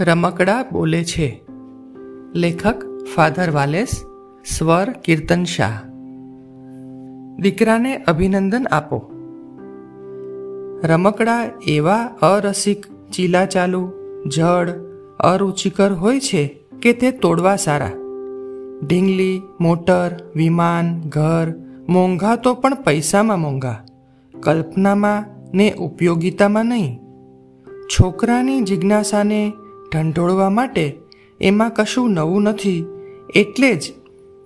રમકડા બોલે છે. લેખક ફાધર વાલેસ, સ્વર કીર્તન શાહ. દીકરાને અભિનંદન આપો. રમકડા એવા અરસિક, ચીલાચાલુ, જડ, અરુચિકર હોય છે કે તે તોડવા સારા. ઢીંગલી, મોટર, વિમાન, ઘર, મોંઘા તો પણ પૈસામાં મોંઘા. કલ્પનામાં ને ઉપયોગિતામાં નહીં. છોકરાની જિજ્ઞાસાને ઢંઢોળવા માટે એમાં કશું નવું નથી, એટલે જ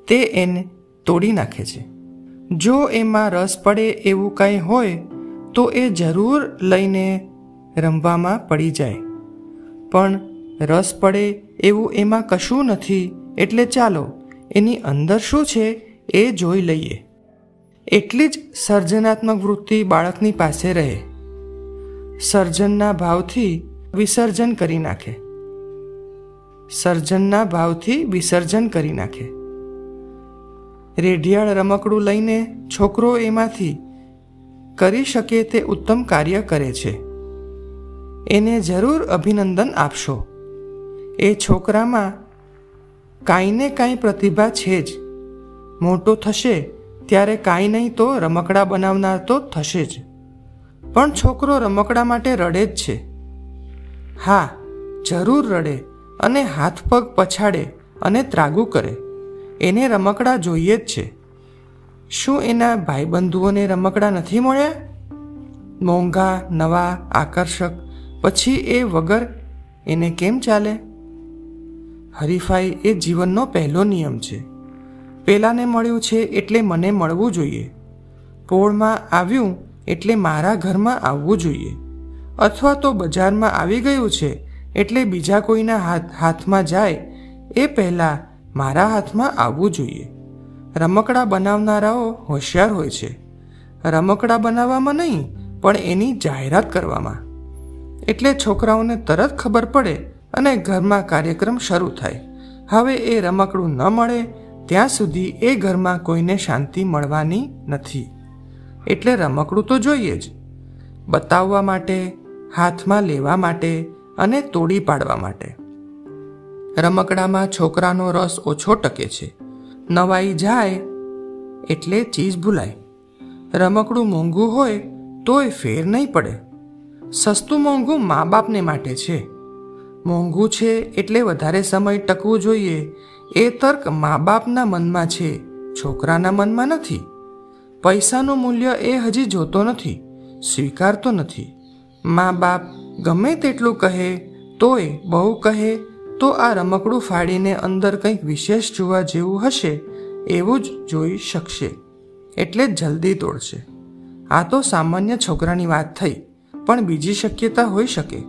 તે એને તોડી નાખે છે. જો એમાં રસ પડે એવું કાંઈ હોય, તો એ જરૂર લઈને રમવામાં પડી જાય. પણ રસ પડે એવું એમાં કશું નથી, એટલે ચાલો એની અંદર શું છે એ જોઈ લઈએ. એટલી જ સર્જનાત્મક વૃત્તિ બાળકની પાસે રહે. સર્જનના ભાવથી વિસર્જન કરી નાખે. સર્જનના ભાવથી વિસર્જન કરી નાખે. રેઢિયાળ રમકડું લઈને છોકરો એમાંથી કરી શકે તે ઉત્તમ કાર્ય કરે છે. એને જરૂર અભિનંદન આપશો. એ છોકરામાં કાંઈ ને કાંઈ પ્રતિભા છે જ. મોટો થશે ત્યારે કાંઈ નહીં તો રમકડા બનાવનાર તો થશે જ. પણ છોકરો રમકડા માટે રડે જ છે. હા, જરૂર રડે. અને હાથ પગ પછાડે અને ત્રાગુ કરે. એને રમકડા જોઈએ જ છે. શું એના ભાઈબંધુઓને રમકડા નથી મળ્યા? મોંઘા, નવા, આકર્ષક, પછી એ વગર એને કેમ ચાલે? હરીફાઈ એ જીવનનો પહેલો નિયમ છે. પેલાને મળ્યું છે એટલે મને મળવું જોઈએ. પોળમાં આવ્યું એટલે મારા ઘરમાં આવવું જોઈએ. અથવા તો બજારમાં આવી ગયું છે એટલે બીજા કોઈના હાથ, હાથમાં જાય, એ પહેલાં મારા હાથમાં આવવું જોઈએ. રમકડા બનાવનારાઓ હોશિયાર હોય છે. રમકડા બનાવવામાં નહીં, પણ એની જાહેરાત કરવામાં. એટલે છોકરાઓને તરત ખબર પડે અને ઘરમાં કાર્યક્રમ શરૂ થાય. હવે એ રમકડું ન મળે, ત્યાં સુધી એ ઘરમાં કોઈને શાંતિ મળવાની નથી. એટલે રમકડું તો જોઈએ જ. બતાવવા માટે, હાથમાં લેવા માટે અને તોડી પાડવા માટે. રમકડામાં છોકરાનો રસ ઓછો ટકે છે. નવાઈ જાય એટલે ચીજ ભૂલાય. રમકડું મોંઘું હોય તોય ફેર નહીં પડે. સસ્તું મોંઘું મા બાપને માટે છે. મોંઘું છે એટલે વધારે સમય ટકવું જોઈએ. એ તર્ક મા બાપના મનમાં છે, છોકરાના મનમાં નથી. પૈસાનું મૂલ્ય એ હજી જોતો નથી, સ્વીકારતો નથી. મા બાપ ગમે તેટલું કહે, તોય બહુ કહે, તો આ રમકડું ફાડીને અંદર કંઈક વિશેષ જોવા જેવું હશે, એવું જ જોઈ શકશે. એટલે જલ્દી તોડશે. આ તો સામાન્ય છોકરાની વાત થઈ, પણ બીજી શક્યતા હોઈ શકે.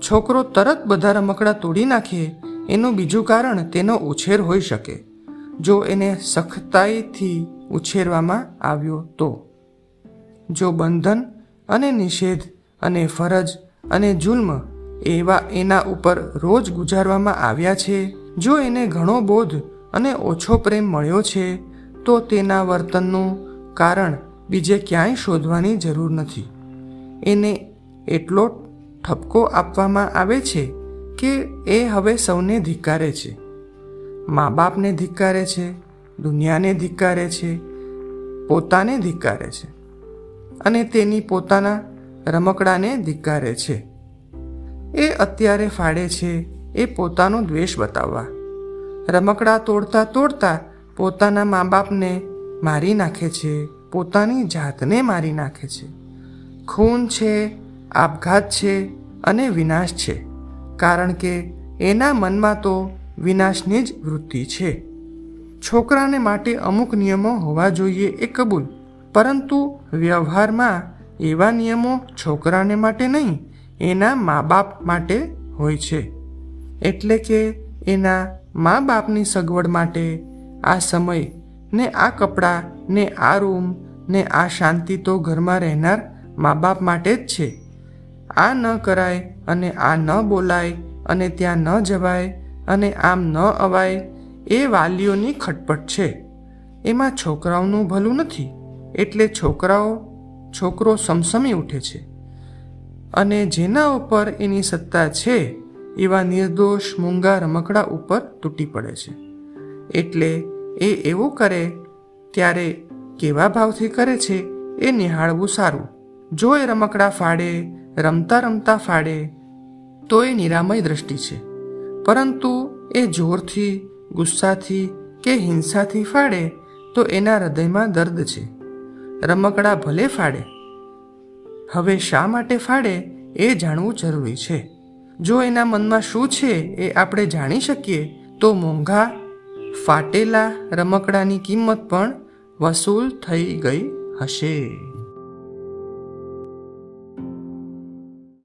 છોકરો તરત બધા રમકડા તોડી નાખે, એનું બીજું કારણ તેનો ઉછેર હોઈ શકે. જો એને સખતાઈથી ઉછેરવામાં આવ્યો તો. જો બંધન અને નિષેધ અને ફરજ અને જુલ્મ એવા એના ઉપર રોજ ગુજારવામાં આવ્યા છે. જો એને ઘણો બોધ અને ઓછો પ્રેમ મળ્યો છે, તો તેના વર્તનનું કારણ બીજે ક્યાંય શોધવાની જરૂર નથી. એને એટલો ઠપકો આપવામાં આવે છે કે એ હવે સૌને ધિક્કારે છે. મા બાપને ધિક્કારે છે, દુનિયાને ધિક્કારે છે, પોતાને ધિક્કારે છે. અને તેની પોતાના રમકડાને ધિક્કારે છે. એ અત્યારે ફાડે છે એ પોતાનો દ્વેષ બતાવવા. રમકડા તોડતા તોડતા પોતાના મા બાપને મારી નાખે છે, પોતાની જાતને મારી નાખે છે. ખૂન છે, આપઘાત છે અને વિનાશ છે. કારણ કે એના મનમાં તો વિનાશની જ વૃત્તિ છે. છોકરાને માટે અમુક નિયમો હોવા જોઈએ એ કબૂલ. પરંતુ વ્યવહારમાં એવા નિયમો છોકરાને માટે નહીં, એના મા બાપ માટે હોય છે. એટલે કે એના મા બાપની સગવડ માટે આ સમય ને આ કપડાં ને આ રૂમ ને આ શાંતિ તો ઘરમાં રહેનાર મા બાપ માટે જ છે. આ ન કરાય અને આ ન બોલાય અને ત્યાં ન જવાય અને આમ ન અવાય એ વાલીઓની ખટપટ છે. એમાં છોકરાઓનું ભલું નથી. એટલે છોકરાઓ છોકરો સમસમી ઉઠે છે. અને જેના ઉપર એની સત્તા છે, એવા નિર્દોષ મૂંગા રમકડા ઉપર તૂટી પડે છે. એટલે એ એવું કરે, ત્યારે કેવા ભાવથી કરે છે, એ નિહાળવું સારું. જો એ રમકડા ફાડે, રમતા રમતા ફાડે, તો એ નિરામય દ્રષ્ટિ છે. પરંતુ એ જોરથી, ગુસ્સાથી કે હિંસાથી ફાડે, તો એના હૃદયમાં દર્દ છે. રમકડા ભલે ફાડે. હવે શા માટે ફાડે એ જાણવું જરૂરી છે. જો એના મનમાં શું છે એ આપણે જાણી શકીએ, તો મોંઘા, ફાટેલા રમકડાની કિંમત પણ વસૂલ થઈ ગઈ હશે.